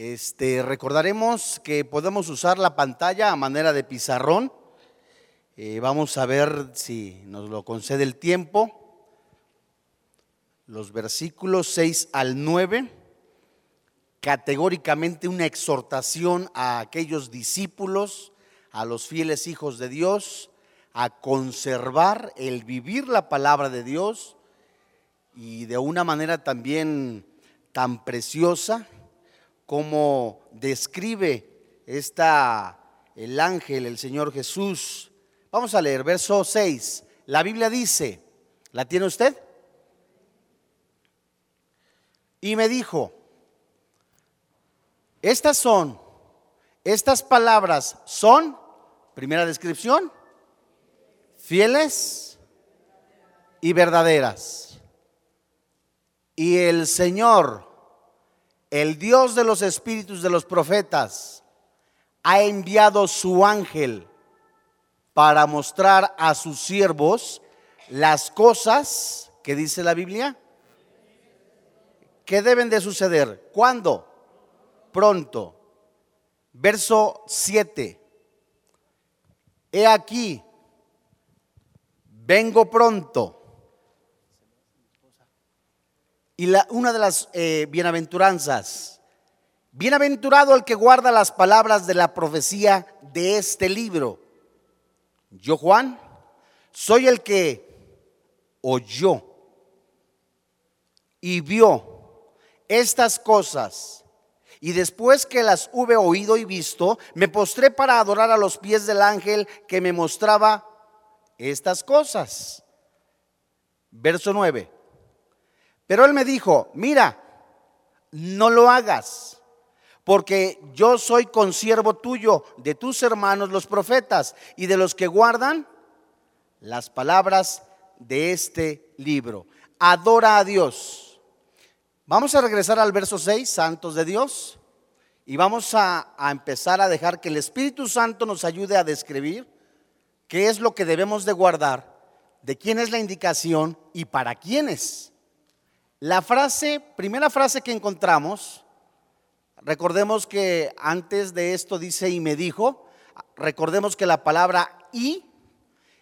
Este, recordaremos que podemos usar la pantalla a manera de pizarrón. Eh, vamos a ver si nos lo concede el tiempo. Los versículos 6 al 9, categóricamente una exhortación a aquellos discípulos, a los fieles hijos de Dios, a conservar el vivir la palabra de Dios y de una manera también tan preciosa como describe esta el ángel, el Señor Jesús. Vamos a leer verso 6. La Biblia dice, ¿la tiene usted? Y me dijo, estas son, estas palabras son, primera descripción, fieles y verdaderas. Y el Señor el Dios de los espíritus de los profetas ha enviado su ángel para mostrar a sus siervos las cosas que dice la Biblia que deben de suceder. ¿Cuándo? Pronto. Verso 7. He aquí, vengo pronto y la, una de las eh, bienaventuranzas. Bienaventurado el que guarda las palabras de la profecía de este libro. Yo, Juan, soy el que oyó y vio estas cosas. Y después que las hube oído y visto, me postré para adorar a los pies del ángel que me mostraba estas cosas. Verso 9. Pero él me dijo, mira, no lo hagas, porque yo soy consiervo tuyo, de tus hermanos los profetas y de los que guardan las palabras de este libro. Adora a Dios. Vamos a regresar al verso 6, santos de Dios, y vamos a, a empezar a dejar que el Espíritu Santo nos ayude a describir qué es lo que debemos de guardar, de quién es la indicación y para quiénes. La frase, primera frase que encontramos, recordemos que antes de esto dice y me dijo, recordemos que la palabra y,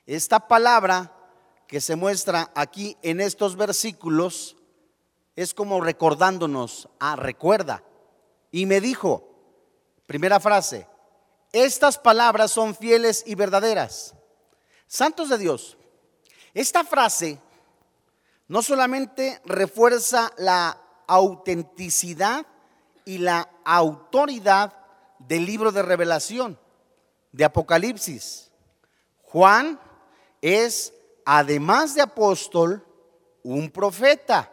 esta palabra que se muestra aquí en estos versículos, es como recordándonos, ah, recuerda, y me dijo, primera frase, estas palabras son fieles y verdaderas. Santos de Dios, esta frase no solamente refuerza la autenticidad y la autoridad del libro de revelación, de Apocalipsis. Juan es, además de apóstol, un profeta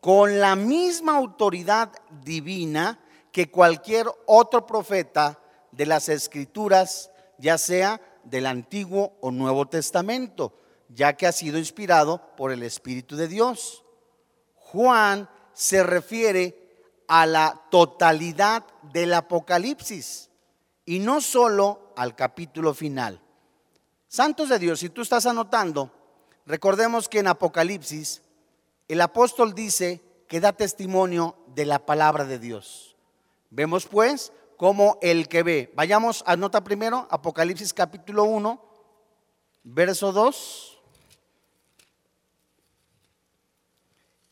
con la misma autoridad divina que cualquier otro profeta de las escrituras, ya sea del Antiguo o Nuevo Testamento ya que ha sido inspirado por el Espíritu de Dios. Juan se refiere a la totalidad del Apocalipsis y no solo al capítulo final. Santos de Dios, si tú estás anotando, recordemos que en Apocalipsis el apóstol dice que da testimonio de la palabra de Dios. Vemos pues como el que ve. Vayamos, anota primero Apocalipsis capítulo 1, verso 2.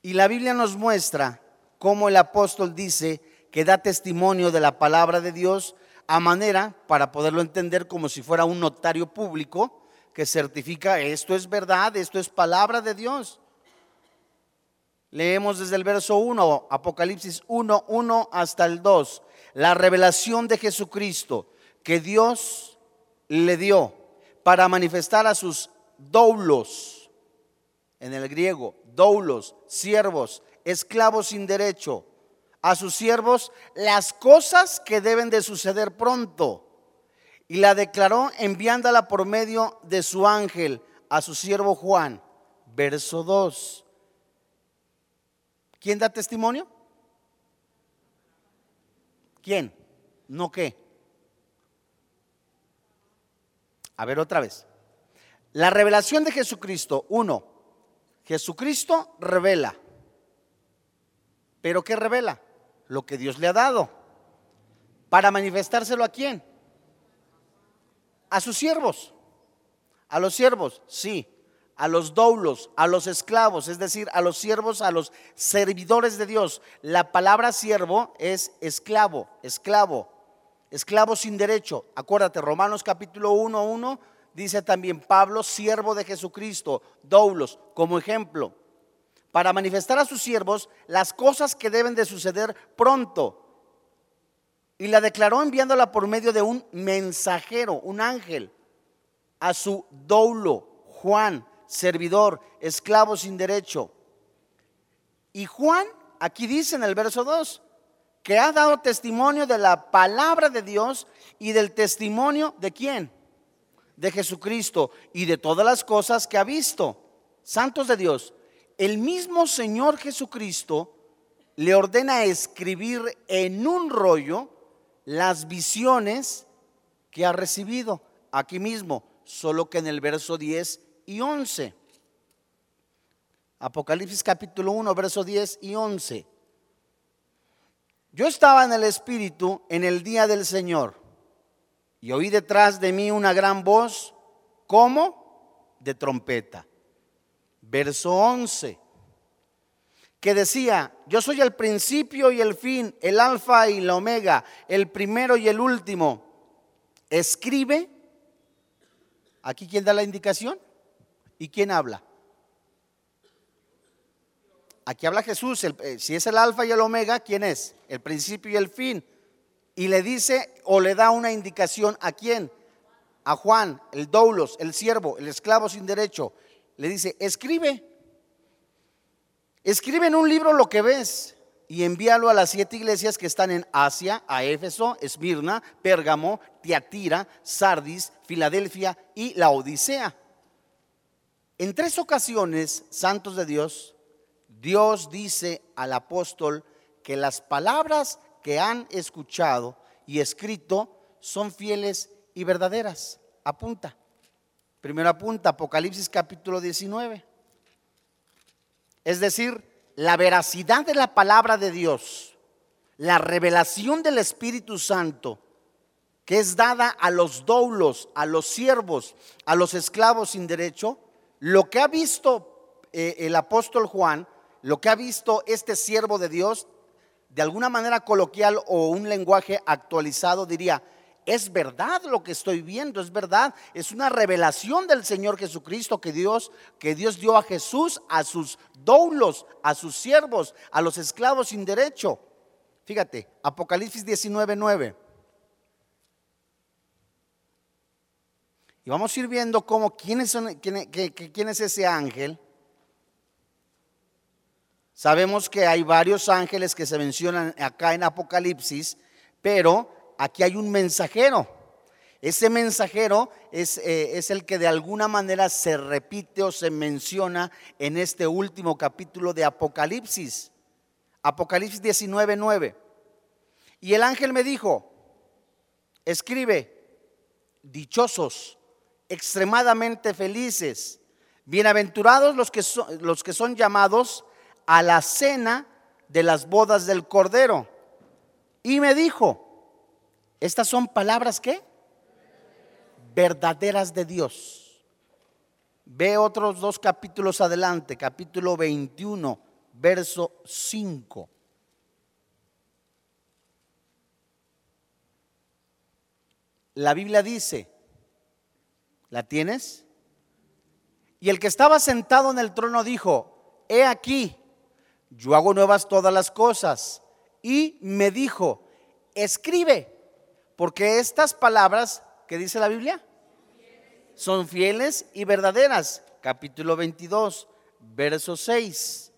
Y la Biblia nos muestra cómo el apóstol dice que da testimonio de la palabra de Dios a manera, para poderlo entender como si fuera un notario público, que certifica esto es verdad, esto es palabra de Dios. Leemos desde el verso 1, Apocalipsis 1, 1 hasta el 2, la revelación de Jesucristo que Dios le dio para manifestar a sus doulos, en el griego, doulos, siervos, esclavos sin derecho, a sus siervos las cosas que deben de suceder pronto. Y la declaró enviándola por medio de su ángel a su siervo Juan. Verso 2. ¿Quién da testimonio? ¿Quién? ¿No qué? A ver otra vez. La revelación de Jesucristo, uno, Jesucristo revela. ¿Pero qué revela? Lo que Dios le ha dado. ¿Para manifestárselo a quién? A sus siervos. A los siervos, sí. A los doulos, a los esclavos, es decir, a los siervos, a los servidores de Dios. La palabra siervo es esclavo, esclavo, esclavo sin derecho. Acuérdate, Romanos capítulo 1, 1 dice también Pablo, siervo de Jesucristo, doulos, como ejemplo, para manifestar a sus siervos las cosas que deben de suceder pronto. Y la declaró enviándola por medio de un mensajero, un ángel, a su doulo, Juan, servidor, esclavo sin derecho. Y Juan, aquí dice en el verso 2, que ha dado testimonio de la palabra de Dios y del testimonio de quién? De Jesucristo y de todas las cosas que ha visto. Santos de Dios, el mismo Señor Jesucristo le ordena escribir en un rollo las visiones que ha recibido aquí mismo, solo que en el verso 10 y 11. Apocalipsis capítulo 1, verso 10 y 11. Yo estaba en el Espíritu en el día del Señor y oí detrás de mí una gran voz, como de trompeta. Verso 11, que decía, yo soy el principio y el fin, el alfa y la omega, el primero y el último. Escribe, aquí quién da la indicación y quién habla. Aquí habla Jesús, eh, si es el alfa y el omega, ¿quién es? El principio y el fin. Y le dice o le da una indicación a quién? A Juan, el doulos, el siervo, el esclavo sin derecho. Le dice, escribe. Escribe en un libro lo que ves y envíalo a las siete iglesias que están en Asia, a Éfeso, Esmirna, Pérgamo, Tiatira, Sardis, Filadelfia y la Odisea. En tres ocasiones, santos de Dios, Dios dice al apóstol que las palabras que han escuchado y escrito son fieles y verdaderas. Apunta. Primero apunta Apocalipsis capítulo 19. Es decir, la veracidad de la palabra de Dios, la revelación del Espíritu Santo, que es dada a los doulos, a los siervos, a los esclavos sin derecho, lo que ha visto eh, el apóstol Juan lo que ha visto este siervo de Dios, de alguna manera coloquial o un lenguaje actualizado, diría, es verdad lo que estoy viendo, es verdad, es una revelación del Señor Jesucristo que Dios que Dios dio a Jesús a sus doulos, a sus siervos, a los esclavos sin derecho. Fíjate, Apocalipsis 19:9. Y vamos a ir viendo cómo quién es, quién es ese ángel Sabemos que hay varios ángeles que se mencionan acá en Apocalipsis, pero aquí hay un mensajero. Ese mensajero es, eh, el que de alguna manera se repite o se menciona en este último capítulo de Apocalipsis. Apocalipsis 19, 9. Y el ángel me dijo, escribe, dichosos, extremadamente felices, bienaventurados los que son llamados a la cena de las bodas del Cordero. Y me dijo, estas son palabras que verdaderas de Dios. Ve otros dos capítulos adelante, capítulo 21, verso 5. La Biblia dice, ¿la tienes? Y el que estaba sentado en el trono dijo, he aquí, yo hago nuevas todas las cosas. Y me dijo, escribe, porque estas palabras que dice la Biblia son fieles y verdaderas. Capítulo 22, verso 6.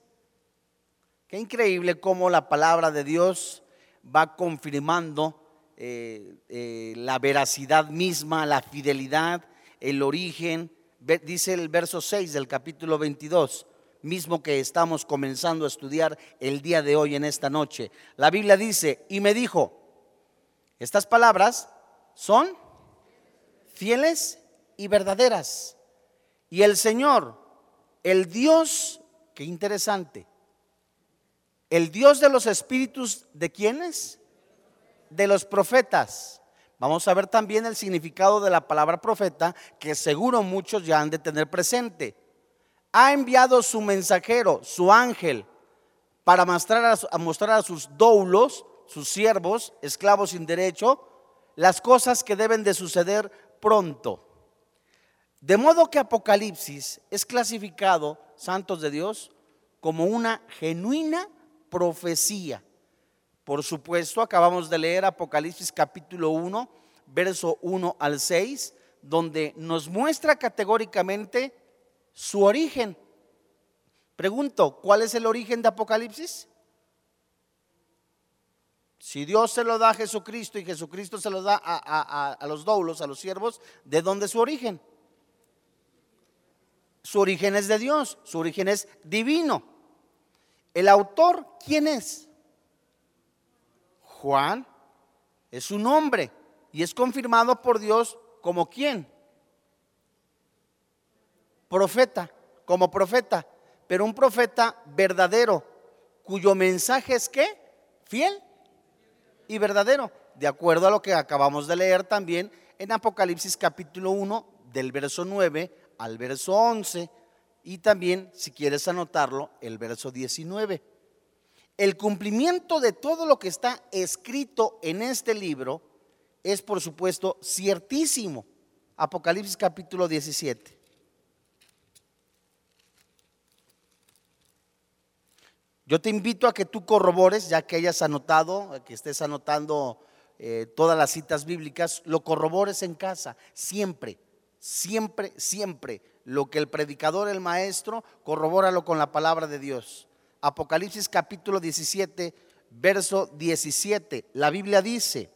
Qué increíble cómo la palabra de Dios va confirmando eh, eh, la veracidad misma, la fidelidad, el origen. Dice el verso 6 del capítulo 22 mismo que estamos comenzando a estudiar el día de hoy en esta noche. La Biblia dice, y me dijo, estas palabras son fieles y verdaderas. Y el Señor, el Dios, qué interesante, el Dios de los espíritus de quienes? de los profetas. Vamos a ver también el significado de la palabra profeta, que seguro muchos ya han de tener presente. Ha enviado su mensajero, su ángel, para mostrar a, mostrar a sus doulos, sus siervos, esclavos sin derecho, las cosas que deben de suceder pronto. De modo que Apocalipsis es clasificado, santos de Dios, como una genuina profecía. Por supuesto, acabamos de leer Apocalipsis capítulo 1, verso 1 al 6, donde nos muestra categóricamente su origen. Pregunto, ¿cuál es el origen de Apocalipsis? Si Dios se lo da a Jesucristo y Jesucristo se lo da a, los doulos, a los siervos, ¿de dónde es su origen? Su origen es de Dios, su origen es divino. ¿El autor quién es? Juan es un hombre y es confirmado por Dios como quién? Profeta, como profeta, pero un profeta verdadero, cuyo mensaje es qué? Fiel y verdadero, de acuerdo a lo que acabamos de leer también en Apocalipsis capítulo 1, del verso 9 al verso 11, y también, si quieres anotarlo, el verso 19. El cumplimiento de todo lo que está escrito en este libro es, por supuesto, ciertísimo. Apocalipsis capítulo 17. Yo te invito a que tú corrobores, ya que hayas anotado, que estés anotando eh, todas las citas bíblicas, lo corrobores en casa, siempre, siempre, siempre. Lo que el predicador, el maestro, corrobóralo con la palabra de Dios. Apocalipsis capítulo 17, verso 17. La Biblia dice,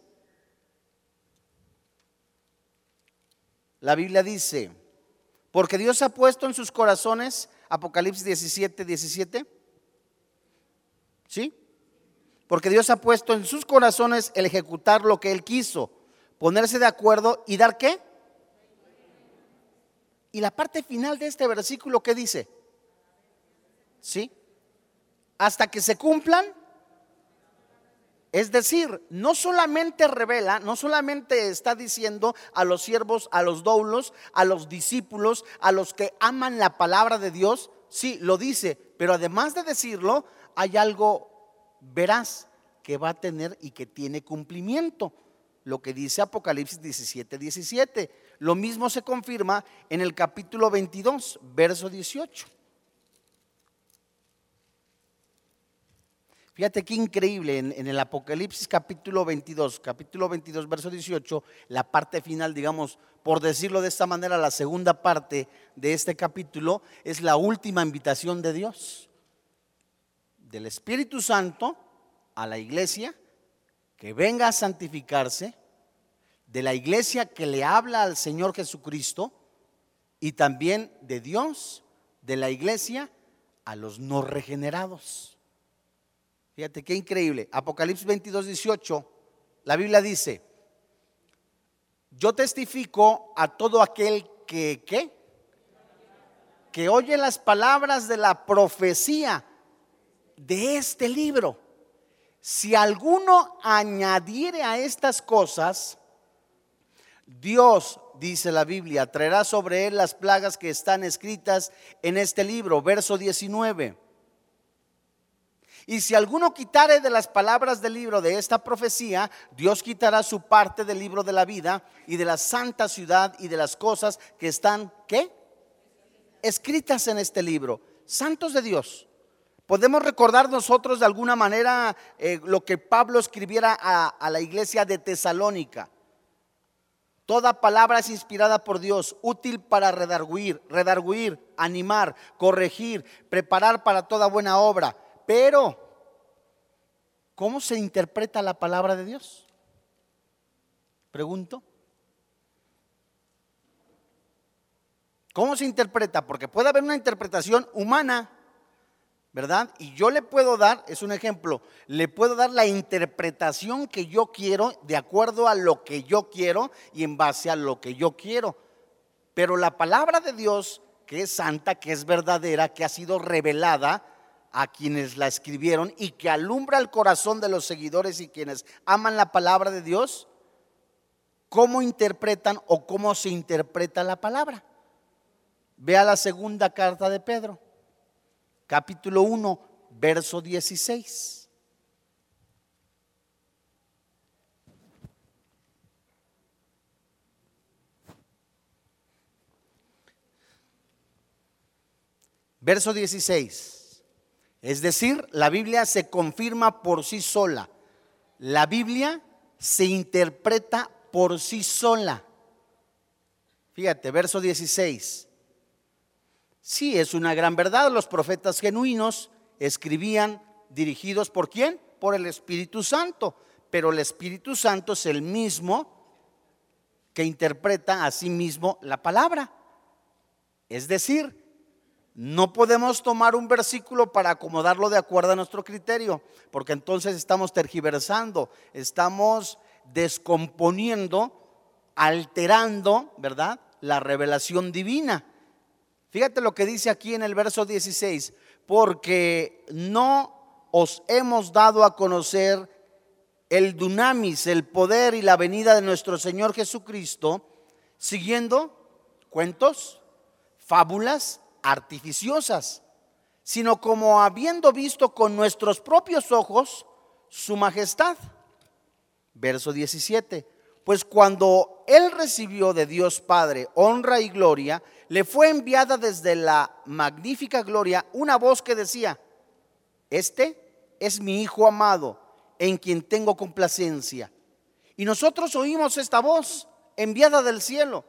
la Biblia dice, porque Dios ha puesto en sus corazones, Apocalipsis 17, 17, ¿Sí? Porque Dios ha puesto en sus corazones el ejecutar lo que Él quiso, ponerse de acuerdo y dar qué. Y la parte final de este versículo, ¿qué dice? ¿Sí? Hasta que se cumplan. Es decir, no solamente revela, no solamente está diciendo a los siervos, a los doulos, a los discípulos, a los que aman la palabra de Dios, sí, lo dice, pero además de decirlo, hay algo veraz que va a tener y que tiene cumplimiento. Lo que dice Apocalipsis 17, 17. Lo mismo se confirma en el capítulo 22, verso 18. Fíjate qué increíble, en, en, el Apocalipsis capítulo 22, capítulo 22, verso 18, la parte final, digamos, por decirlo de esta manera, la segunda parte de este capítulo es la última invitación de Dios del Espíritu Santo a la iglesia que venga a santificarse, de la iglesia que le habla al Señor Jesucristo y también de Dios, de la iglesia a los no regenerados. Fíjate qué increíble. Apocalipsis 22, 18, la Biblia dice, yo testifico a todo aquel que. Que oye las palabras de la profecía de este libro. Si alguno añadiere a estas cosas, Dios, dice la Biblia, traerá sobre él las plagas que están escritas en este libro, verso 19. Y si alguno quitare de las palabras del libro de esta profecía, Dios quitará su parte del libro de la vida y de la santa ciudad y de las cosas que están, ¿qué? Escritas en este libro. Santos de Dios. Podemos recordar nosotros de alguna manera eh, lo que Pablo escribiera a, a la iglesia de Tesalónica. Toda palabra es inspirada por Dios, útil para redarguir, redarguir, animar, corregir, preparar para toda buena obra. Pero, ¿cómo se interpreta la palabra de Dios? Pregunto. ¿Cómo se interpreta? Porque puede haber una interpretación humana. ¿Verdad? Y yo le puedo dar, es un ejemplo, le puedo dar la interpretación que yo quiero de acuerdo a lo que yo quiero y en base a lo que yo quiero. Pero la palabra de Dios, que es santa, que es verdadera, que ha sido revelada a quienes la escribieron y que alumbra el corazón de los seguidores y quienes aman la palabra de Dios, cómo interpretan o cómo se interpreta la palabra. Vea la segunda carta de Pedro, capítulo 1, verso 16. Verso 16. Es decir, la Biblia se confirma por sí sola. La Biblia se interpreta por sí sola. Fíjate, verso 16. Sí, es una gran verdad. Los profetas genuinos escribían dirigidos por quién? Por el Espíritu Santo. Pero el Espíritu Santo es el mismo que interpreta a sí mismo la palabra. Es decir, no podemos tomar un versículo para acomodarlo de acuerdo a nuestro criterio, porque entonces estamos tergiversando, estamos descomponiendo, alterando, ¿verdad? La revelación divina. Fíjate lo que dice aquí en el verso 16, porque no os hemos dado a conocer el dunamis, el poder y la venida de nuestro Señor Jesucristo, siguiendo cuentos, fábulas artificiosas, sino como habiendo visto con nuestros propios ojos su majestad. Verso 17. Pues cuando él recibió de Dios Padre honra y gloria, le fue enviada desde la magnífica gloria una voz que decía, este es mi Hijo amado, en quien tengo complacencia. Y nosotros oímos esta voz enviada del cielo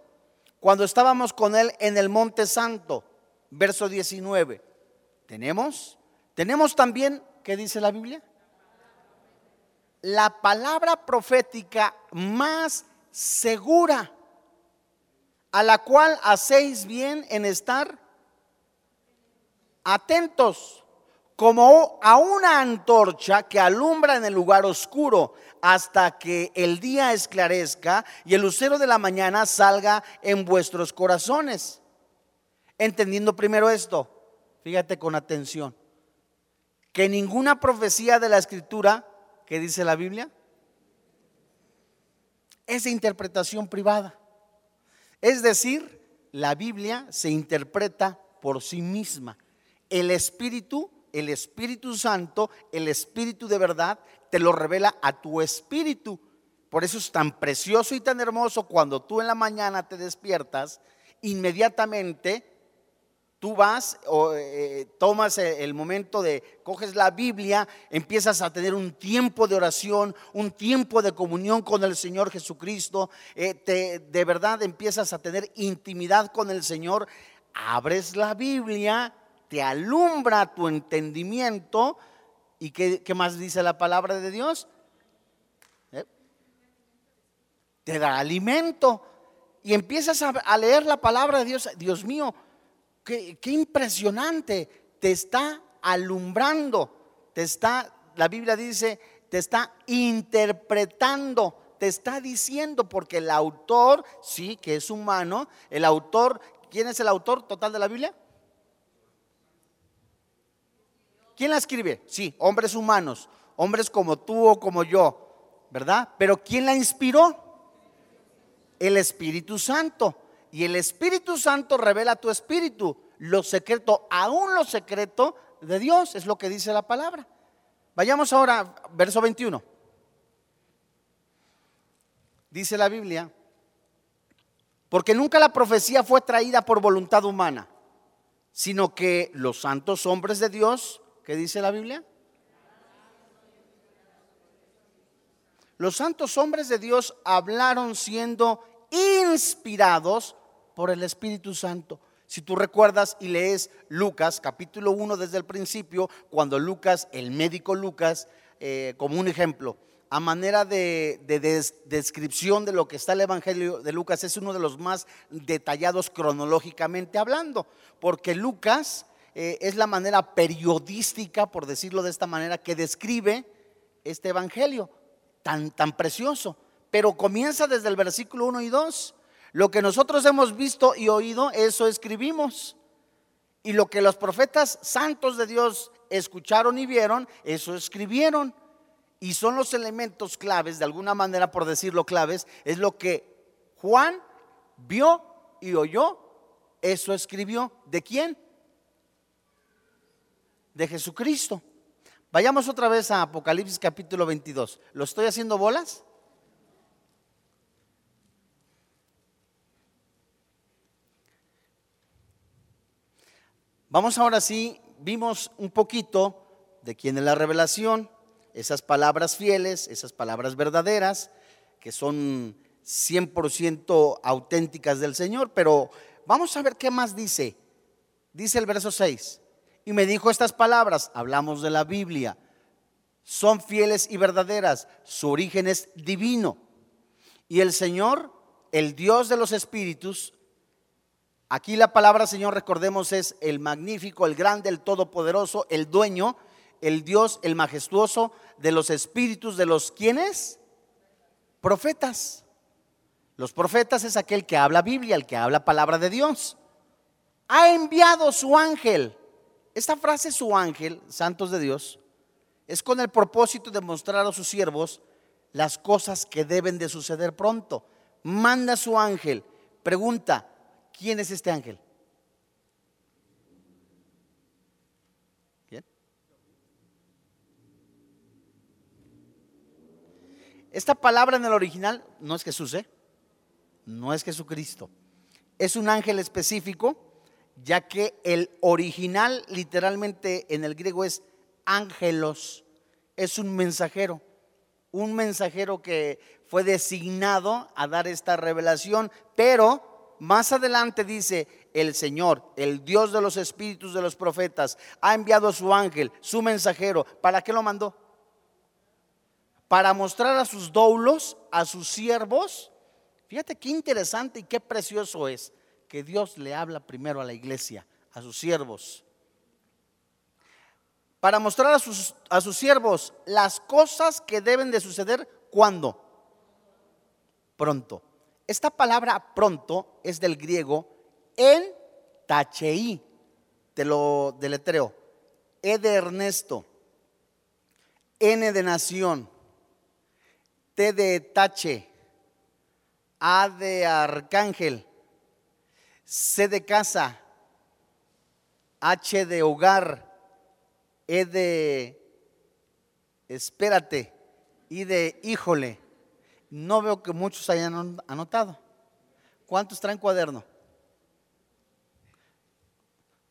cuando estábamos con él en el monte santo verso 19. ¿Tenemos? ¿Tenemos también, qué dice la Biblia? La palabra profética más segura, a la cual hacéis bien en estar atentos, como a una antorcha que alumbra en el lugar oscuro hasta que el día esclarezca y el lucero de la mañana salga en vuestros corazones entendiendo primero esto, fíjate con atención, que ninguna profecía de la escritura que dice la Biblia es de interpretación privada. Es decir, la Biblia se interpreta por sí misma. El Espíritu, el Espíritu Santo, el Espíritu de verdad, te lo revela a tu espíritu. Por eso es tan precioso y tan hermoso cuando tú en la mañana te despiertas, inmediatamente Tú vas o eh, tomas el momento de, coges la Biblia, empiezas a tener un tiempo de oración, un tiempo de comunión con el Señor Jesucristo, eh, te, de verdad empiezas a tener intimidad con el Señor, abres la Biblia, te alumbra tu entendimiento y ¿qué, más dice la palabra de Dios? ¿Eh? Te da alimento y empiezas a leer la palabra de Dios, Dios mío qué, impresionante, te está alumbrando, te está, la Biblia dice, te está interpretando, te está diciendo, porque el autor, sí, que es humano, el autor, ¿quién es el autor total de la Biblia? ¿Quién la escribe? Sí, hombres humanos, hombres como tú o como yo, ¿verdad? Pero ¿quién la inspiró? El Espíritu Santo. Y el Espíritu Santo revela tu espíritu, lo secreto, aún lo secreto de Dios, es lo que dice la palabra. Vayamos ahora, verso 21. Dice la Biblia, porque nunca la profecía fue traída por voluntad humana, sino que los santos hombres de Dios, ¿qué dice la Biblia? Los santos hombres de Dios hablaron siendo inspirados por el Espíritu Santo. Si tú recuerdas y lees Lucas capítulo 1 desde el principio, cuando Lucas, el médico Lucas, eh, como un ejemplo, a manera de, descripción de lo que está el Evangelio de Lucas, es uno de los más detallados cronológicamente hablando, porque Lucas eh, es la manera periodística, por decirlo de esta manera, que describe este Evangelio tan, tan precioso pero comienza desde el versículo 1 y 2. Lo que nosotros hemos visto y oído, eso escribimos. Y lo que los profetas santos de Dios escucharon y vieron, eso escribieron. Y son los elementos claves, de alguna manera por decirlo claves, es lo que Juan vio y oyó, eso escribió. ¿De quién? De Jesucristo. Vayamos otra vez a Apocalipsis capítulo 22. ¿Lo estoy haciendo bolas? Vamos ahora sí, vimos un poquito de quién es la revelación, esas palabras fieles, esas palabras verdaderas, que son 100% auténticas del Señor, pero vamos a ver qué más dice. Dice el verso 6, y me dijo estas palabras, hablamos de la Biblia, son fieles y verdaderas, su origen es divino. Y el Señor, el Dios de los espíritus, Aquí la palabra Señor, recordemos, es el magnífico, el grande, el todopoderoso, el dueño, el Dios, el majestuoso de los espíritus de los quienes? Profetas. Los profetas es aquel que habla Biblia, el que habla palabra de Dios. Ha enviado su ángel. Esta frase, su ángel, santos de Dios, es con el propósito de mostrar a sus siervos las cosas que deben de suceder pronto. Manda su ángel. Pregunta, ¿Quién es este ángel? ¿Quién? Esta palabra en el original no es Jesús, ¿eh? No es Jesucristo. Es un ángel específico, ya que el original literalmente en el griego es ángelos. Es un mensajero. Un mensajero que fue designado a dar esta revelación, pero más adelante dice, el Señor, el Dios de los espíritus de los profetas, ha enviado a su ángel, su mensajero. ¿Para qué lo mandó? Para mostrar a sus doulos, a sus siervos. Fíjate qué interesante y qué precioso es que Dios le habla primero a la iglesia, a sus siervos. Para mostrar a sus, a sus siervos las cosas que deben de suceder cuando. Pronto. Esta palabra pronto es del griego en tachei, te lo deletreo. E de Ernesto, N de nación, T de tache, A de arcángel, C de casa, H de hogar, E de espérate, I de híjole no veo que muchos hayan anotado. ¿Cuántos traen cuaderno?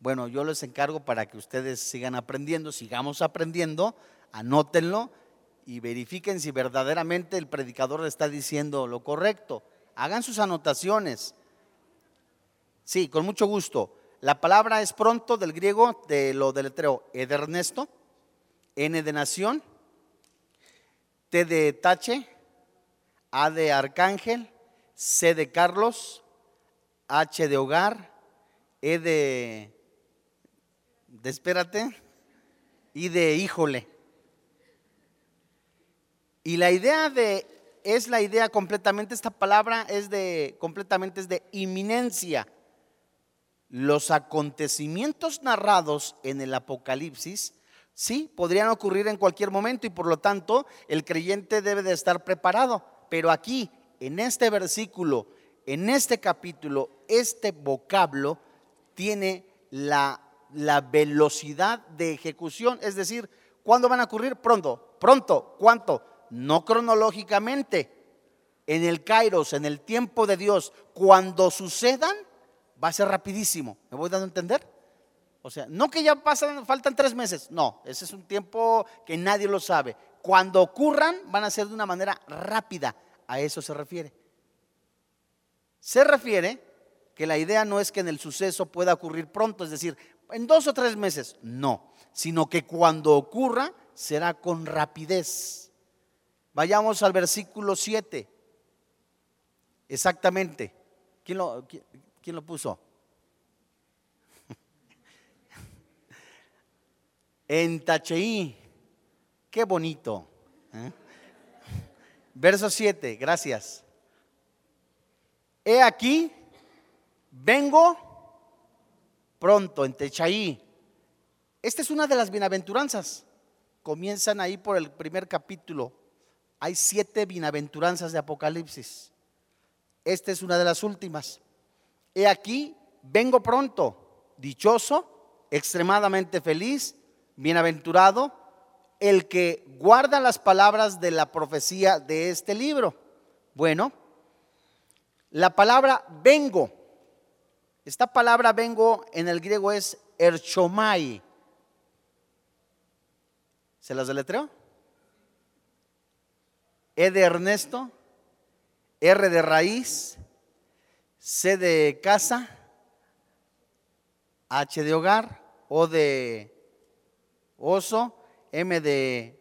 Bueno, yo les encargo para que ustedes sigan aprendiendo, sigamos aprendiendo, anótenlo y verifiquen si verdaderamente el predicador está diciendo lo correcto. Hagan sus anotaciones. Sí, con mucho gusto. La palabra es pronto del griego, de lo deletreo, E de Ernesto, N de nación, T de tache, a de Arcángel, C de Carlos, H de Hogar, E de, de Espérate y de Híjole. Y la idea de, es la idea completamente, esta palabra es de, completamente es de inminencia. Los acontecimientos narrados en el Apocalipsis Sí, podrían ocurrir en cualquier momento y por lo tanto el creyente debe de estar preparado. Pero aquí, en este versículo, en este capítulo, este vocablo tiene la, la velocidad de ejecución. Es decir, ¿cuándo van a ocurrir? Pronto. Pronto. ¿Cuánto? No cronológicamente. En el Kairos, en el tiempo de Dios, cuando sucedan, va a ser rapidísimo. ¿Me voy dando a entender? O sea, no que ya pasan, faltan tres meses. No, ese es un tiempo que nadie lo sabe. Cuando ocurran, van a ser de una manera rápida. A eso se refiere. Se refiere que la idea no es que en el suceso pueda ocurrir pronto, es decir, en dos o tres meses. No, sino que cuando ocurra será con rapidez. Vayamos al versículo 7. Exactamente. ¿Quién lo, quién lo puso? en Tacheí. Qué bonito. ¿eh? Verso 7, gracias. He aquí, vengo pronto en Techaí. Esta es una de las bienaventuranzas. Comienzan ahí por el primer capítulo. Hay siete bienaventuranzas de Apocalipsis. Esta es una de las últimas. He aquí, vengo pronto, dichoso, extremadamente feliz, bienaventurado, el que guarda las palabras de la profecía de este libro. Bueno, la palabra vengo, esta palabra vengo en el griego es erchomai. ¿Se las deletreo? E de Ernesto, R de raíz, C de casa, H de hogar, O de oso, M de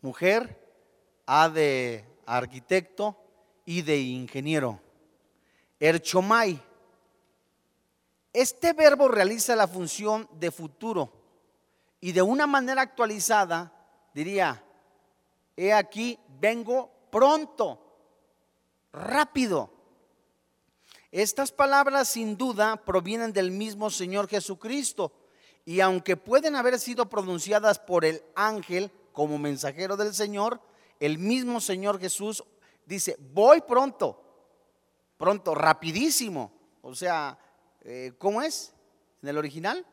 mujer, A de arquitecto y de ingeniero. Erchomai. Este verbo realiza la función de futuro y de una manera actualizada diría, he aquí, vengo pronto, rápido. Estas palabras sin duda provienen del mismo Señor Jesucristo y aunque pueden haber sido pronunciadas por el ángel como mensajero del Señor, el mismo Señor Jesús dice, voy pronto, pronto, rapidísimo. O sea, eh, ¿cómo es en el original?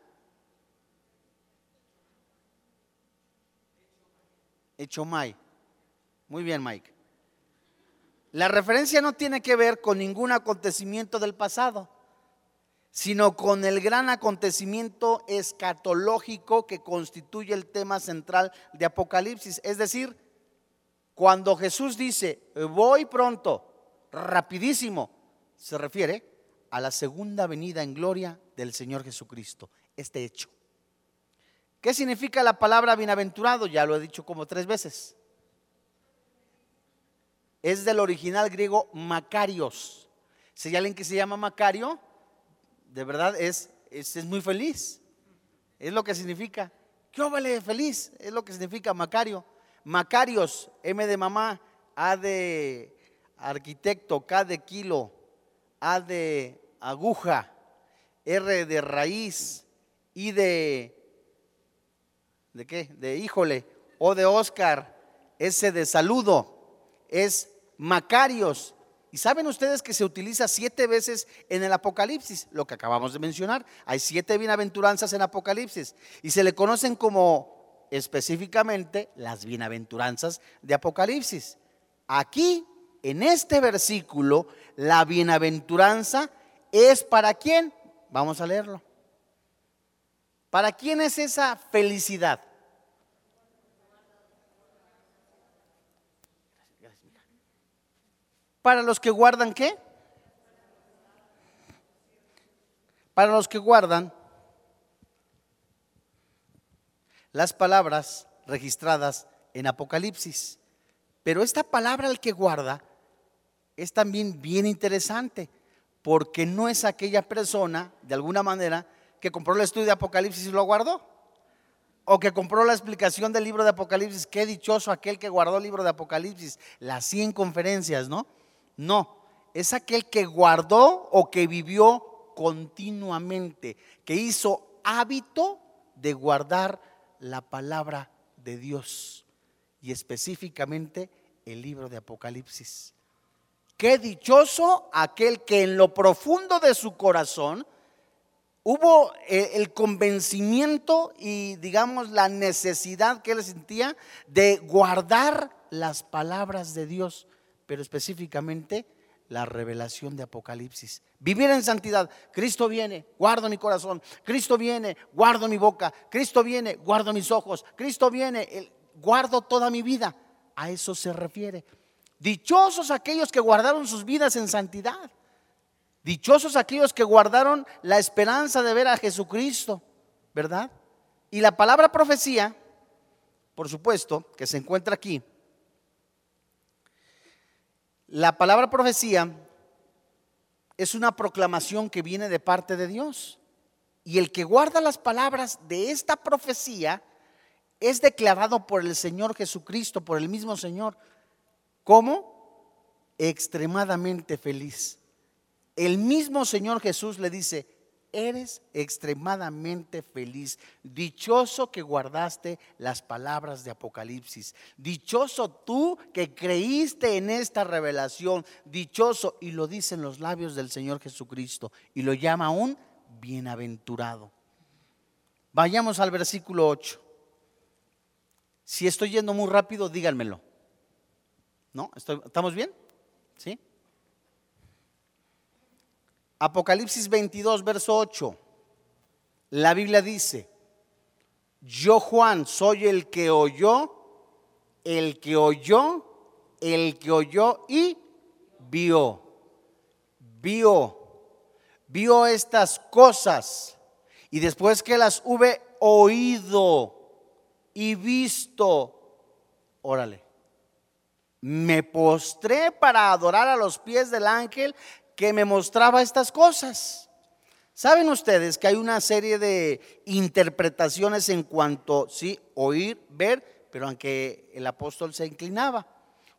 Echomai. Muy bien, Mike. La referencia no tiene que ver con ningún acontecimiento del pasado, sino con el gran acontecimiento escatológico que constituye el tema central de Apocalipsis. Es decir, cuando Jesús dice, voy pronto, rapidísimo, se refiere a la segunda venida en gloria del Señor Jesucristo, este hecho. ¿Qué significa la palabra bienaventurado? Ya lo he dicho como tres veces. Es del original griego Macarios. Si hay alguien que se llama Macario, de verdad es, es, muy feliz. Es lo que significa. ¿Qué vale feliz? Es lo que significa Macario. Macarios, M de mamá, A de arquitecto, K de kilo, A de aguja, R de raíz, I de ¿De qué? De híjole. O de Oscar. Ese de saludo. Es Macarios. Y saben ustedes que se utiliza siete veces en el Apocalipsis, lo que acabamos de mencionar. Hay siete bienaventuranzas en Apocalipsis. Y se le conocen como específicamente las bienaventuranzas de Apocalipsis. Aquí, en este versículo, la bienaventuranza es para quién? Vamos a leerlo. ¿Para quién es esa felicidad? Para los que guardan qué? Para los que guardan las palabras registradas en Apocalipsis. Pero esta palabra el que guarda es también bien interesante, porque no es aquella persona, de alguna manera, que compró el estudio de Apocalipsis y lo guardó. O que compró la explicación del libro de Apocalipsis. Qué dichoso aquel que guardó el libro de Apocalipsis. Las 100 conferencias, ¿no? No, es aquel que guardó o que vivió continuamente, que hizo hábito de guardar la palabra de Dios y específicamente el libro de Apocalipsis. Qué dichoso aquel que en lo profundo de su corazón hubo eh, el convencimiento y digamos la necesidad que él sentía de guardar las palabras de Dios, pero específicamente la revelación de Apocalipsis. Vivir en santidad. Cristo viene, guardo mi corazón. Cristo viene, guardo mi boca. Cristo viene, guardo mis ojos. Cristo viene, guardo toda mi vida. A eso se refiere. Dichosos aquellos que guardaron sus vidas en santidad. Dichosos aquellos que guardaron la esperanza de ver a Jesucristo, ¿verdad? Y la palabra profecía, por supuesto, que se encuentra aquí. La palabra profecía es una proclamación que viene de parte de Dios. Y el que guarda las palabras de esta profecía es declarado por el Señor Jesucristo, por el mismo Señor, como extremadamente feliz. El mismo Señor Jesús le dice, eres extremadamente feliz. Dichoso que guardaste las palabras de Apocalipsis. Dichoso tú que creíste en esta revelación. Dichoso, y lo dicen los labios del Señor Jesucristo, y lo llama un bienaventurado. Vayamos al versículo 8. Si estoy yendo muy rápido, díganmelo. ¿No? ¿Estamos bien? ¿Sí? Apocalipsis 22, verso 8. La Biblia dice, yo Juan soy el que oyó, el que oyó, el que oyó y vio. Vio, vio estas cosas. Y después que las hube oído y visto, órale, me postré para adorar a los pies del ángel que me mostraba estas cosas. Saben ustedes que hay una serie de interpretaciones en cuanto, sí, oír, ver, pero aunque el apóstol se inclinaba.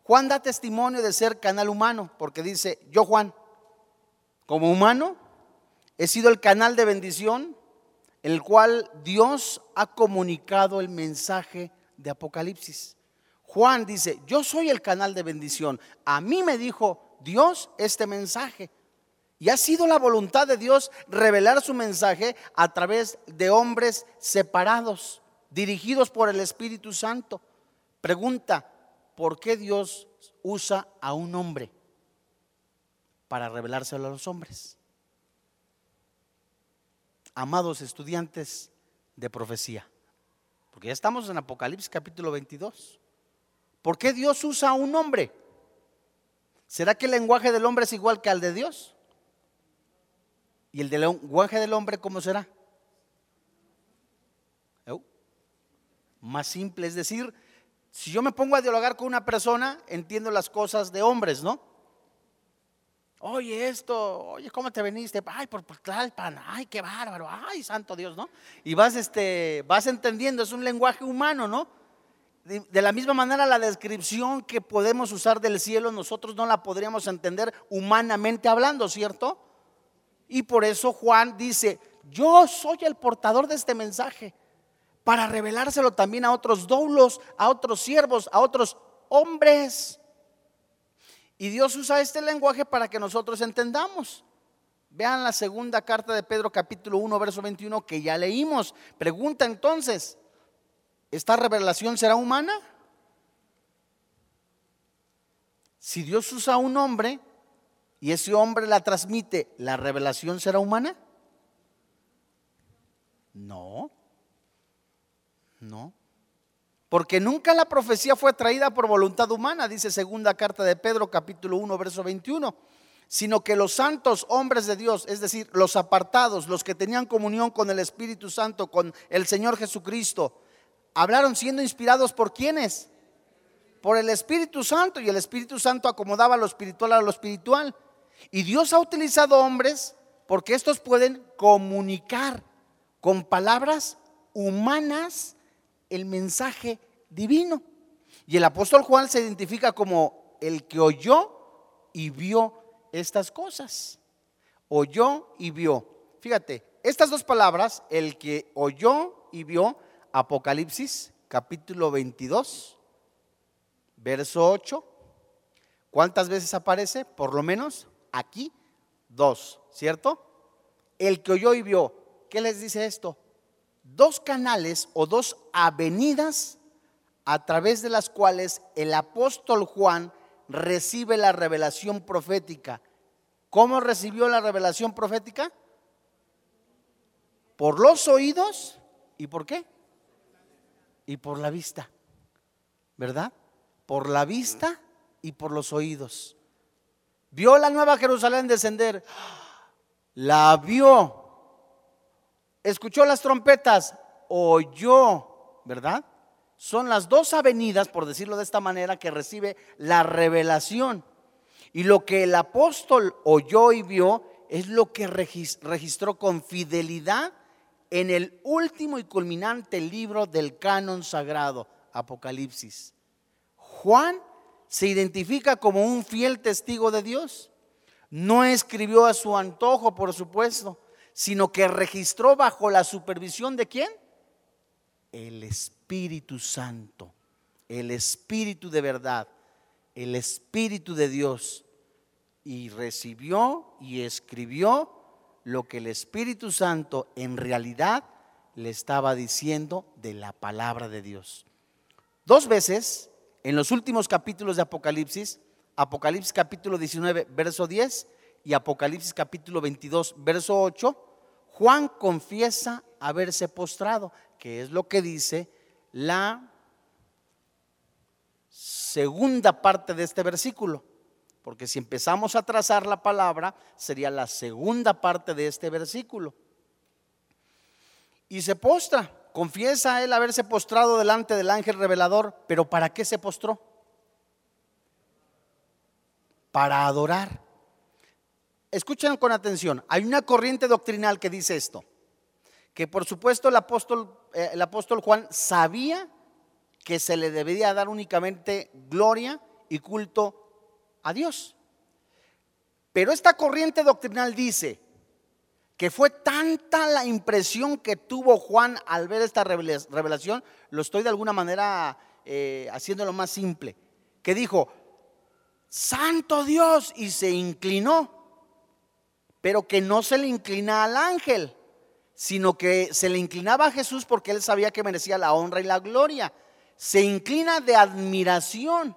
Juan da testimonio de ser canal humano, porque dice, yo Juan, como humano, he sido el canal de bendición, el cual Dios ha comunicado el mensaje de Apocalipsis. Juan dice, yo soy el canal de bendición. A mí me dijo Dios este mensaje. Y ha sido la voluntad de Dios revelar su mensaje a través de hombres separados, dirigidos por el Espíritu Santo. Pregunta, ¿por qué Dios usa a un hombre para revelárselo a los hombres? Amados estudiantes de profecía, porque ya estamos en Apocalipsis capítulo 22. ¿Por qué Dios usa a un hombre? ¿Será que el lenguaje del hombre es igual que al de Dios? ¿Y el lenguaje del hombre cómo será? Más simple, es decir, si yo me pongo a dialogar con una persona, entiendo las cosas de hombres, ¿no? Oye, esto, oye, ¿cómo te veniste? Ay, por, por Tlalpan, ay, qué bárbaro, ay, santo Dios, ¿no? Y vas, este, vas entendiendo, es un lenguaje humano, ¿no? De, la misma manera, la descripción que podemos usar del cielo, nosotros no la podríamos entender humanamente hablando, ¿cierto? Y por eso Juan dice, yo soy el portador de este mensaje para revelárselo también a otros doulos, a otros siervos, a otros hombres. Y Dios usa este lenguaje para que nosotros entendamos. Vean la segunda carta de Pedro capítulo 1, verso 21 que ya leímos. Pregunta entonces, ¿esta revelación será humana? Si Dios usa a un hombre y ese hombre la transmite, ¿la revelación será humana? No, no. Porque nunca la profecía fue traída por voluntad humana, dice segunda carta de Pedro capítulo 1, verso 21 sino que los santos hombres de Dios, es decir, los apartados, los que tenían comunión con el Espíritu Santo, con el Señor Jesucristo, hablaron siendo inspirados por quienes? Por el Espíritu Santo y el Espíritu Santo acomodaba lo espiritual a lo espiritual. Y Dios ha utilizado hombres porque estos pueden comunicar con palabras humanas el mensaje divino. Y el apóstol Juan se identifica como el que oyó y vio estas cosas. Oyó y vio. Fíjate, estas dos palabras, el que oyó y vio, Apocalipsis capítulo 22, verso 8. ¿Cuántas veces aparece? Por lo menos aquí dos, ¿cierto? El que oyó y vio, ¿qué les dice esto? Dos canales o dos avenidas a través de las cuales el apóstol Juan recibe la revelación profética. ¿Cómo recibió la revelación profética? Por los oídos y por qué? Y por la vista, ¿verdad? Por la vista y por los oídos. Vio la nueva Jerusalén descender, la vio, escuchó las trompetas, oyó, ¿verdad? Son las dos avenidas, por decirlo de esta manera, que recibe la revelación. Y lo que el apóstol oyó y vio es lo que registró con fidelidad en el último y culminante libro del canon sagrado, Apocalipsis. Juan se identifica como un fiel testigo de Dios. No escribió a su antojo, por supuesto, sino que registró bajo la supervisión de quién? El Espíritu Santo, el Espíritu de verdad, el Espíritu de Dios. Y recibió y escribió lo que el Espíritu Santo en realidad le estaba diciendo de la palabra de Dios. Dos veces en los últimos capítulos de Apocalipsis, Apocalipsis capítulo 19, verso 10 y Apocalipsis capítulo 22, verso 8, Juan confiesa haberse postrado, que es lo que dice la segunda parte de este versículo. Porque si empezamos a trazar la palabra, sería la segunda parte de este versículo. Y se postra, confiesa él haberse postrado delante del ángel revelador, pero ¿para qué se postró? Para adorar. Escuchen con atención, hay una corriente doctrinal que dice esto, que por supuesto el apóstol, eh, el apóstol Juan sabía que se le debería dar únicamente gloria y culto a Dios. Pero esta corriente doctrinal dice que fue tanta la impresión que tuvo Juan al ver esta revelación, lo estoy de alguna manera eh, haciéndolo más simple, que dijo, Santo Dios, y se inclinó pero que no se le inclina al ángel, sino que se le inclinaba a Jesús porque él sabía que merecía la honra y la gloria. Se inclina de admiración.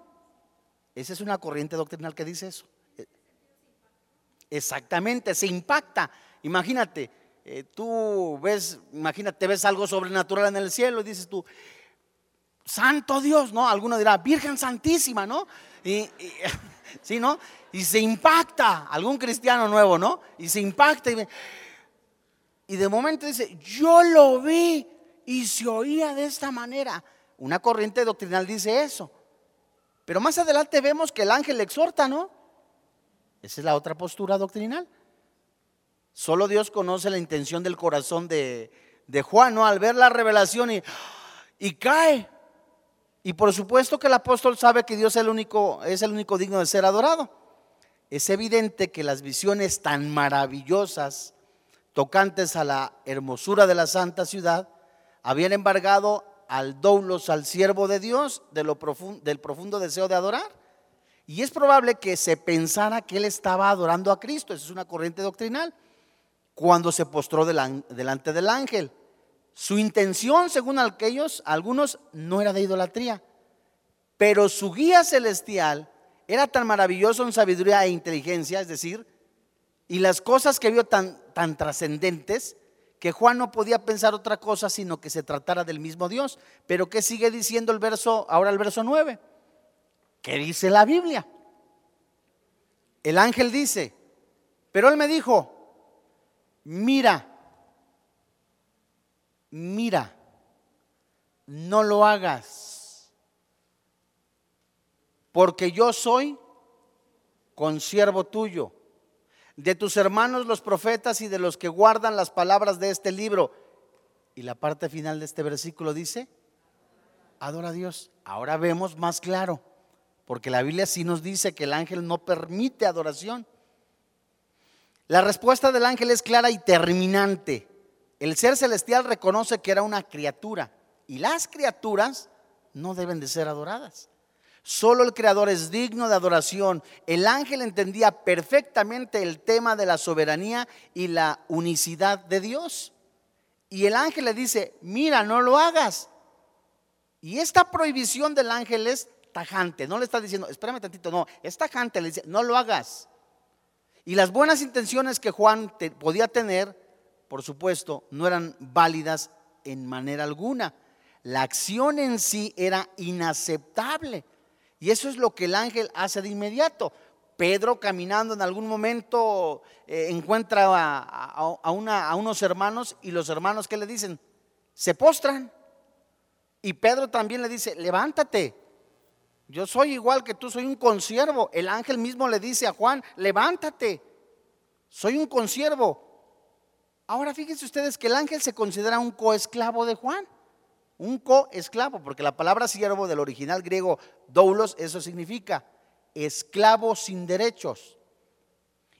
Esa es una corriente doctrinal que dice eso. Exactamente, se impacta. Imagínate, eh, tú ves, imagínate, ves algo sobrenatural en el cielo y dices tú, Santo Dios, ¿no? Alguno dirá, Virgen Santísima, ¿no? Y, ¿Sí, no? Y se impacta, algún cristiano nuevo, ¿no? Y se impacta y, y de momento dice, yo lo vi y se oía de esta manera. Una corriente doctrinal dice eso. Pero más adelante vemos que el ángel le exhorta, ¿no? Esa es la otra postura doctrinal. Solo Dios conoce la intención del corazón de, de Juan, ¿no? Al ver la revelación y, y cae. Y por supuesto que el apóstol sabe que Dios es el único, es el único digno de ser adorado. Es evidente que las visiones tan maravillosas, tocantes a la hermosura de la santa ciudad, habían embargado al doulos, al siervo de Dios, de lo del profundo deseo de adorar. Y es probable que se pensara que él estaba adorando a Cristo, esa es una corriente doctrinal, cuando se postró delante del ángel. Su intención, según aquellos, algunos, no era de idolatría, pero su guía celestial era tan maravilloso en sabiduría e inteligencia, es decir, y las cosas que vio tan, tan trascendentes, que Juan no podía pensar otra cosa sino que se tratara del mismo Dios. Pero ¿qué sigue diciendo el verso, ahora el verso 9? ¿Qué dice la Biblia? El ángel dice, pero él me dijo, mira, mira, no lo hagas, porque yo soy consiervo tuyo, de tus hermanos los profetas y de los que guardan las palabras de este libro. Y la parte final de este versículo dice, adora a Dios. Ahora vemos más claro, porque la Biblia sí nos dice que el ángel no permite adoración. La respuesta del ángel es clara y terminante. El ser celestial reconoce que era una criatura y las criaturas no deben de ser adoradas. Solo el Creador es digno de adoración. El ángel entendía perfectamente el tema de la soberanía y la unicidad de Dios. Y el ángel le dice, mira, no lo hagas. Y esta prohibición del ángel es tajante. No le está diciendo, espérame tantito, no, es tajante. Le dice, no lo hagas. Y las buenas intenciones que Juan podía tener por supuesto, no eran válidas en manera alguna. La acción en sí era inaceptable. Y eso es lo que el ángel hace de inmediato. Pedro caminando en algún momento eh, encuentra a, a unos hermanos y los hermanos que le dicen, se postran. Y Pedro también le dice, levántate. Yo soy igual que tú, soy un consiervo. El ángel mismo le dice a Juan, levántate. Soy un consiervo. Ahora fíjense ustedes que el ángel se considera un coesclavo de Juan. Un coesclavo, porque la palabra siervo del original griego doulos, eso significa esclavo sin derechos.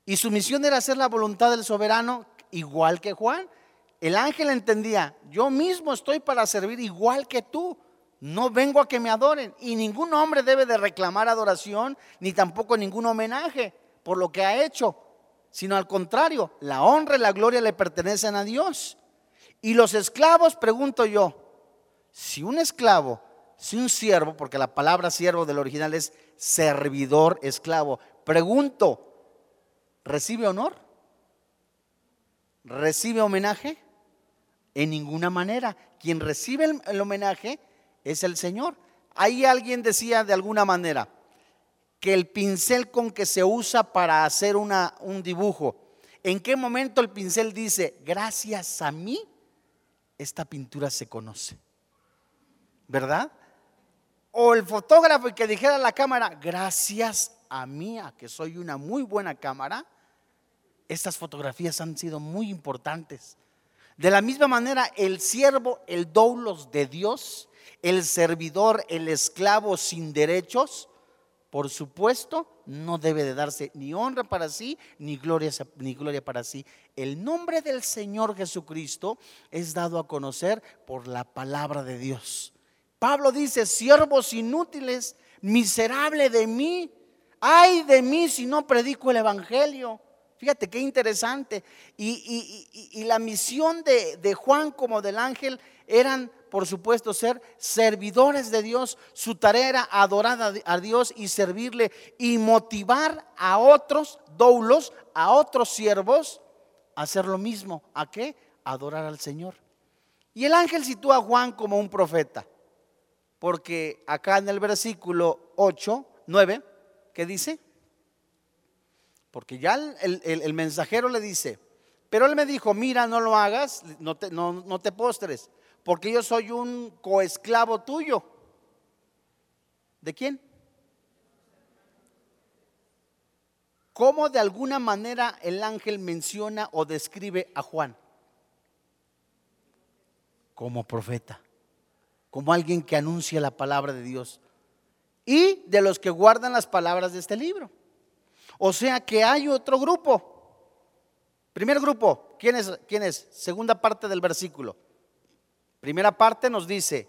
Y su misión era hacer la voluntad del soberano igual que Juan. El ángel entendía, yo mismo estoy para servir igual que tú. No vengo a que me adoren. Y ningún hombre debe de reclamar adoración, ni tampoco ningún homenaje por lo que ha hecho, sino al contrario, la honra y la gloria le pertenecen a Dios. Y los esclavos, pregunto yo, si un esclavo, si un siervo, porque la palabra siervo del original es servidor, esclavo, pregunto, ¿recibe honor? ¿Recibe homenaje? En ninguna manera. Quien recibe el, homenaje es el Señor. Ahí alguien decía de alguna manera que el pincel con que se usa para hacer una, un dibujo, ¿en qué momento el pincel dice, gracias a mí, esta pintura se conoce? ¿Verdad? O el fotógrafo que dijera a la cámara, gracias a mí, a que soy una muy buena cámara, estas fotografías han sido muy importantes. De la misma manera, el siervo, el doulos de Dios, el servidor, el esclavo sin derechos, por supuesto, no debe de darse ni honra para sí, ni gloria, ni gloria para sí. El nombre del Señor Jesucristo es dado a conocer por la palabra de Dios. Pablo dice, siervos inútiles, miserable de mí, ay de mí si no predico el Evangelio. Fíjate qué interesante. Y, la misión de, de Juan como del ángel eran por supuesto, ser servidores de Dios. Su tarea era adorar a Dios y servirle y motivar a otros doulos, a otros siervos, a hacer lo mismo. ¿A qué? adorar al Señor. Y el ángel sitúa a Juan como un profeta, porque acá en el versículo 8, 9, ¿qué dice? Porque ya el, mensajero le dice, pero él me dijo, mira, no lo hagas, no te, no te postres porque yo soy un coesclavo tuyo. ¿De quién? ¿Cómo de alguna manera el ángel menciona o describe a Juan? Como profeta, como alguien que anuncia la palabra de Dios y de los que guardan las palabras de este libro. O sea que hay otro grupo. Primer grupo, ¿quién es? ¿Quién es? Segunda parte del versículo. Primera parte nos dice,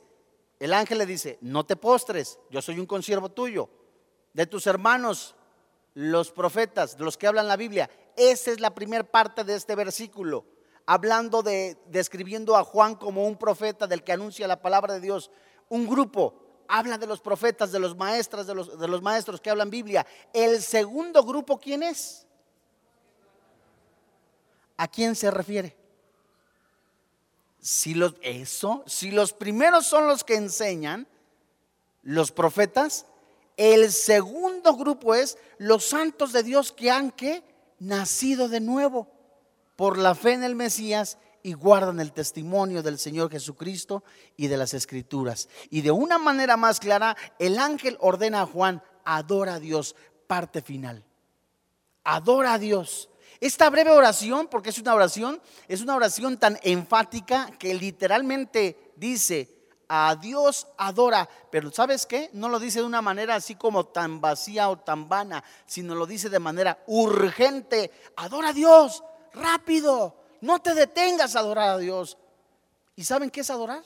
el ángel le dice, no te postres, yo soy un consiervo tuyo, de tus hermanos, los profetas, los que hablan la Biblia. Esa es la primera parte de este versículo, hablando de, describiendo a Juan como un profeta del que anuncia la palabra de Dios. Un grupo habla de los profetas, de los maestros, de los, de los maestros que hablan Biblia. El segundo grupo, ¿quién es? ¿A quién se refiere? Si los, eso, si los primeros son los que enseñan, los profetas, el segundo grupo es los santos de Dios que han que nacido de nuevo por la fe en el Mesías y guardan el testimonio del Señor Jesucristo y de las Escrituras. Y de una manera más clara, el ángel ordena a Juan, adora a Dios, parte final. Adora a Dios. Esta breve oración, porque es una oración, es una oración tan enfática que literalmente dice, a Dios adora, pero ¿sabes qué? No lo dice de una manera así como tan vacía o tan vana, sino lo dice de manera urgente, adora a Dios, rápido, no te detengas a adorar a Dios. ¿Y saben qué es adorar?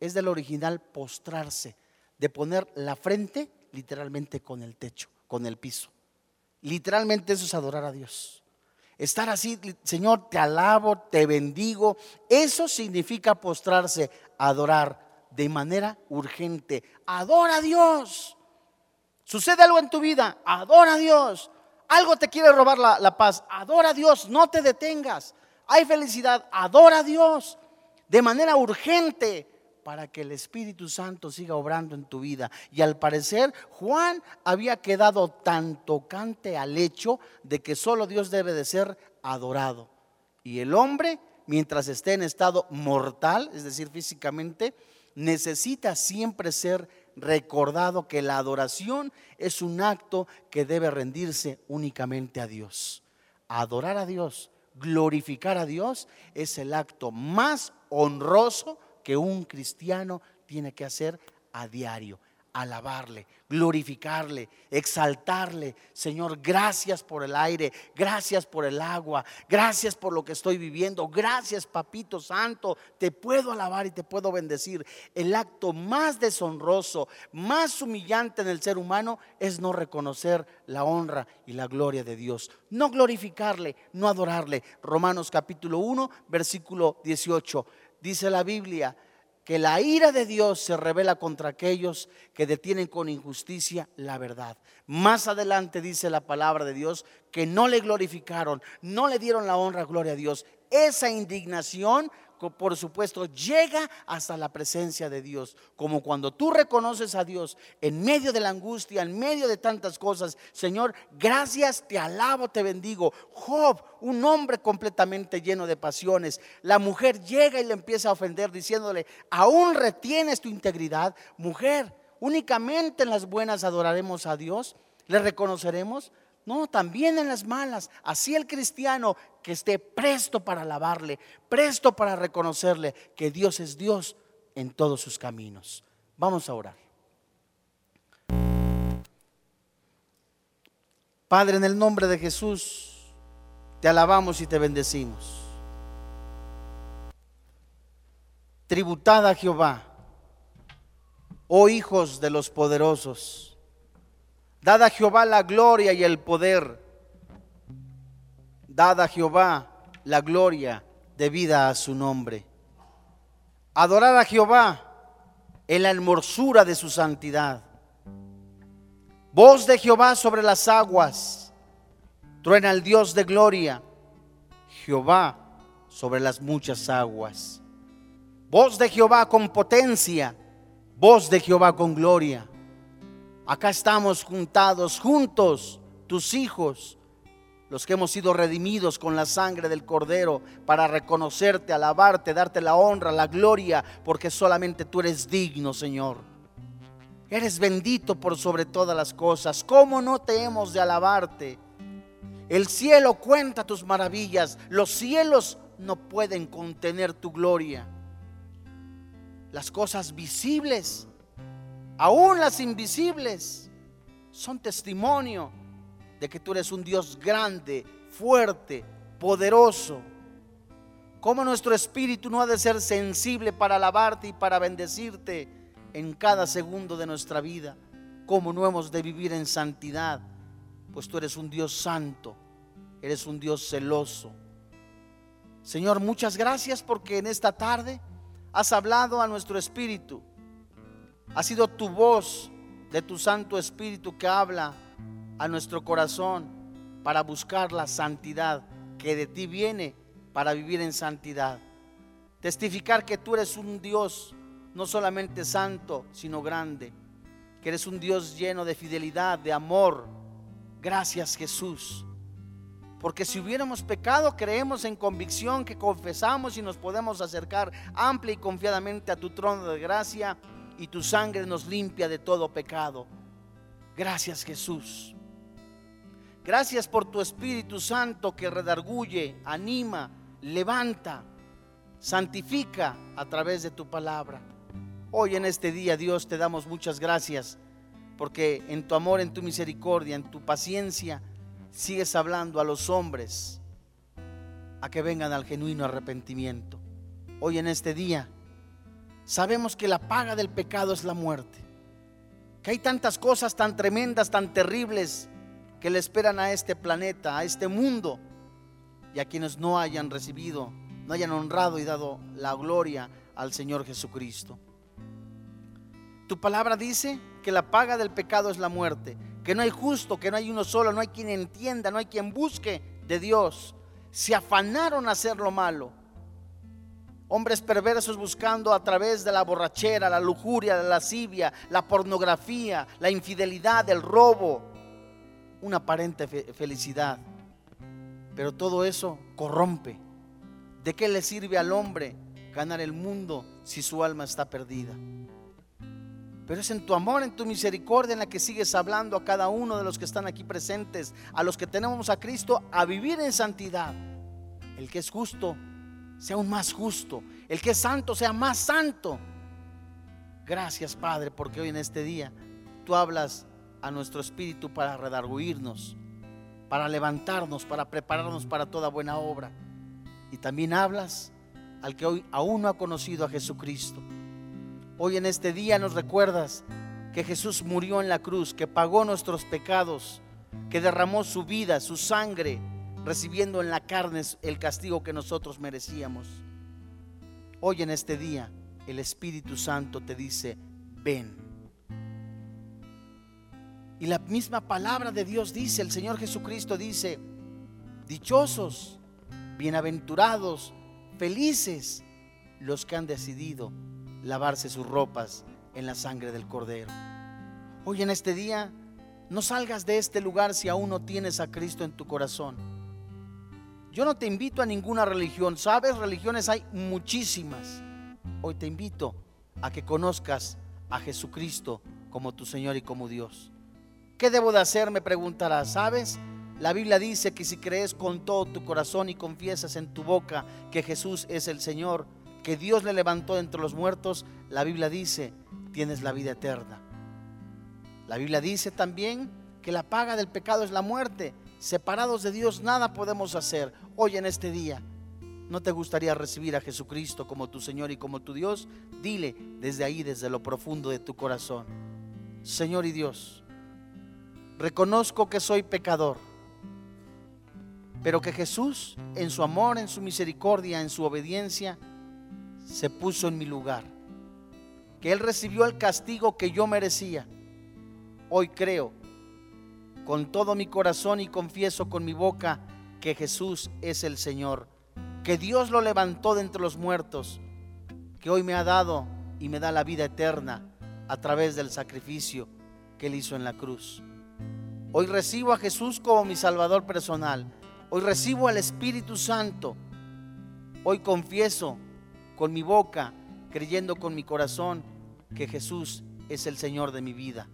Es del original postrarse, de poner la frente literalmente con el techo, con el piso. Literalmente eso es adorar a Dios. Estar así, Señor, te alabo, te bendigo. Eso significa postrarse, adorar de manera urgente. Adora a Dios. Sucede algo en tu vida, adora a Dios. Algo te quiere robar la, paz, adora a Dios, no te detengas. Hay felicidad, adora a Dios de manera urgente para que el Espíritu Santo siga obrando en tu vida. Y al parecer Juan había quedado tan tocante al hecho de que solo Dios debe de ser adorado. Y el hombre, mientras esté en estado mortal, es decir, físicamente, necesita siempre ser recordado que la adoración es un acto que debe rendirse únicamente a Dios. Adorar a Dios, glorificar a Dios es el acto más honroso que un cristiano tiene que hacer a diario. Alabarle, glorificarle, exaltarle. Señor, gracias por el aire, gracias por el agua, gracias por lo que estoy viviendo, gracias Papito Santo, te puedo alabar y te puedo bendecir. El acto más deshonroso, más humillante en el ser humano es no reconocer la honra y la gloria de Dios, no glorificarle, no adorarle. Romanos capítulo 1, versículo 18, dice la Biblia que la ira de Dios se revela contra aquellos que detienen con injusticia la verdad. Más adelante dice la palabra de Dios que no le glorificaron, no le dieron la honra, gloria a Dios. Esa indignación por supuesto, llega hasta la presencia de Dios. Como cuando tú reconoces a Dios en medio de la angustia, en medio de tantas cosas. Señor, gracias, te alabo, te bendigo. Job, un hombre completamente lleno de pasiones. La mujer llega y le empieza a ofender diciéndole, aún retienes tu integridad. Mujer, únicamente en las buenas adoraremos a Dios. ¿Le reconoceremos? No, también en las malas. Así el cristiano que esté presto para alabarle, presto para reconocerle que Dios es Dios en todos sus caminos. Vamos a orar. Padre, en el nombre de Jesús, te alabamos y te bendecimos. Tributad a Jehová, oh hijos de los poderosos Dad a Jehová la gloria y el poder. Dad a Jehová la gloria debida a su nombre. Adorad a Jehová en la hermosura de su santidad. Voz de Jehová sobre las aguas. Truena el Dios de gloria. Jehová sobre las muchas aguas. Voz de Jehová con potencia. Voz de Jehová con gloria. Acá estamos juntados, juntos, tus hijos, los que hemos sido redimidos con la sangre del Cordero para reconocerte, alabarte, darte la honra, la gloria, porque solamente tú eres digno, Señor. Eres bendito por sobre todas las cosas. ¿Cómo no te hemos de alabarte? El cielo cuenta tus maravillas. Los cielos no pueden contener tu gloria. Las cosas visibles aún las invisibles, son testimonio de que tú eres un Dios grande, fuerte, poderoso. ¿Cómo nuestro espíritu no ha de ser sensible para alabarte y para bendecirte en cada segundo de nuestra vida? ¿Cómo no hemos de vivir en santidad? Pues tú eres un Dios santo, eres un Dios celoso. Señor, muchas gracias porque en esta tarde has hablado a nuestro espíritu ha sido tu voz de tu Santo Espíritu que habla a nuestro corazón para buscar la santidad que de ti viene para vivir en santidad. Testificar que tú eres un Dios no solamente santo, sino grande. Que eres un Dios lleno de fidelidad, de amor. Gracias Jesús. Porque si hubiéramos pecado, creemos en convicción que confesamos y nos podemos acercar amplia y confiadamente a tu trono de gracia y tu sangre nos limpia de todo pecado. Gracias Jesús. Gracias por tu Espíritu Santo que redarguye, anima, levanta, santifica a través de tu palabra. Hoy en este día, Dios, te damos muchas gracias porque en tu amor, en tu misericordia, en tu paciencia, sigues hablando a los hombres a que vengan al genuino arrepentimiento. Hoy en este día, sabemos que la paga del pecado es la muerte. Que hay tantas cosas tan tremendas, tan terribles que le esperan a este planeta, a este mundo, y a quienes no hayan recibido, no hayan honrado y dado la gloria al Señor Jesucristo. Tu palabra dice que la paga del pecado es la muerte, que no hay justo, que no hay uno solo, no hay quien entienda, no hay quien busque de Dios. Se afanaron a hacer lo malo Hombres perversos buscando a través de la borrachera, la lujuria, la lascivia, la pornografía, la infidelidad, el robo, una aparente felicidad. Pero todo eso corrompe. ¿De qué le sirve al hombre ganar el mundo si su alma está perdida? Pero es en tu amor, en tu misericordia en la que sigues hablando a cada uno de los que están aquí presentes, a los que tenemos a Cristo, a vivir en santidad. El que es justo sea aún más justo. El que es santo sea más santo. Gracias, Padre, porque hoy en este día tú hablas a nuestro espíritu para redarguirnos, para levantarnos, para prepararnos para toda buena obra. Y también hablas al que hoy aún no ha conocido a Jesucristo. Hoy en este día nos recuerdas que Jesús murió en la cruz, que pagó nuestros pecados, que derramó su vida, su sangre, recibiendo en la carne el castigo que nosotros merecíamos. Hoy en este día el Espíritu Santo te dice, ven. Y la misma palabra de Dios dice, el Señor Jesucristo dice, dichosos, bienaventurados, felices los que han decidido lavarse sus ropas en la sangre del Cordero. Hoy en este día, no salgas de este lugar si aún no tienes a Cristo en tu corazón. Yo no te invito a ninguna religión, sabes, religiones hay muchísimas. Hoy te invito a que conozcas a Jesucristo como tu Señor y como Dios. ¿Qué debo de hacer? Me preguntarás, ¿sabes? La Biblia dice que si crees con todo tu corazón y confiesas en tu boca que Jesús es el Señor, que Dios le levantó entre los muertos, la Biblia dice, tienes la vida eterna. La Biblia dice también que la paga del pecado es la muerte. Separados de Dios nada podemos hacer. Hoy en este día, ¿no te gustaría recibir a Jesucristo como tu Señor y como tu Dios? Dile desde ahí, desde lo profundo de tu corazón, Señor y Dios, reconozco que soy pecador pero que Jesús, en su amor, en su misericordia, en su obediencia, se puso en mi lugar. Que Él recibió el castigo que yo merecía. Hoy creo con todo mi corazón y confieso con mi boca que Jesús es el Señor. Que Dios lo levantó de entre los muertos. Que hoy me ha dado y me da la vida eterna a través del sacrificio que Él hizo en la cruz. Hoy recibo a Jesús como mi Salvador personal Hoy recibo al Espíritu Santo. Hoy confieso con mi boca, creyendo con mi corazón que Jesús es el Señor de mi vida.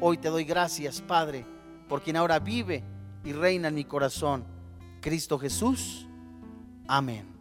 Hoy te doy gracias, Padre, por quien ahora vive y reina en mi corazón. Cristo Jesús. Amén.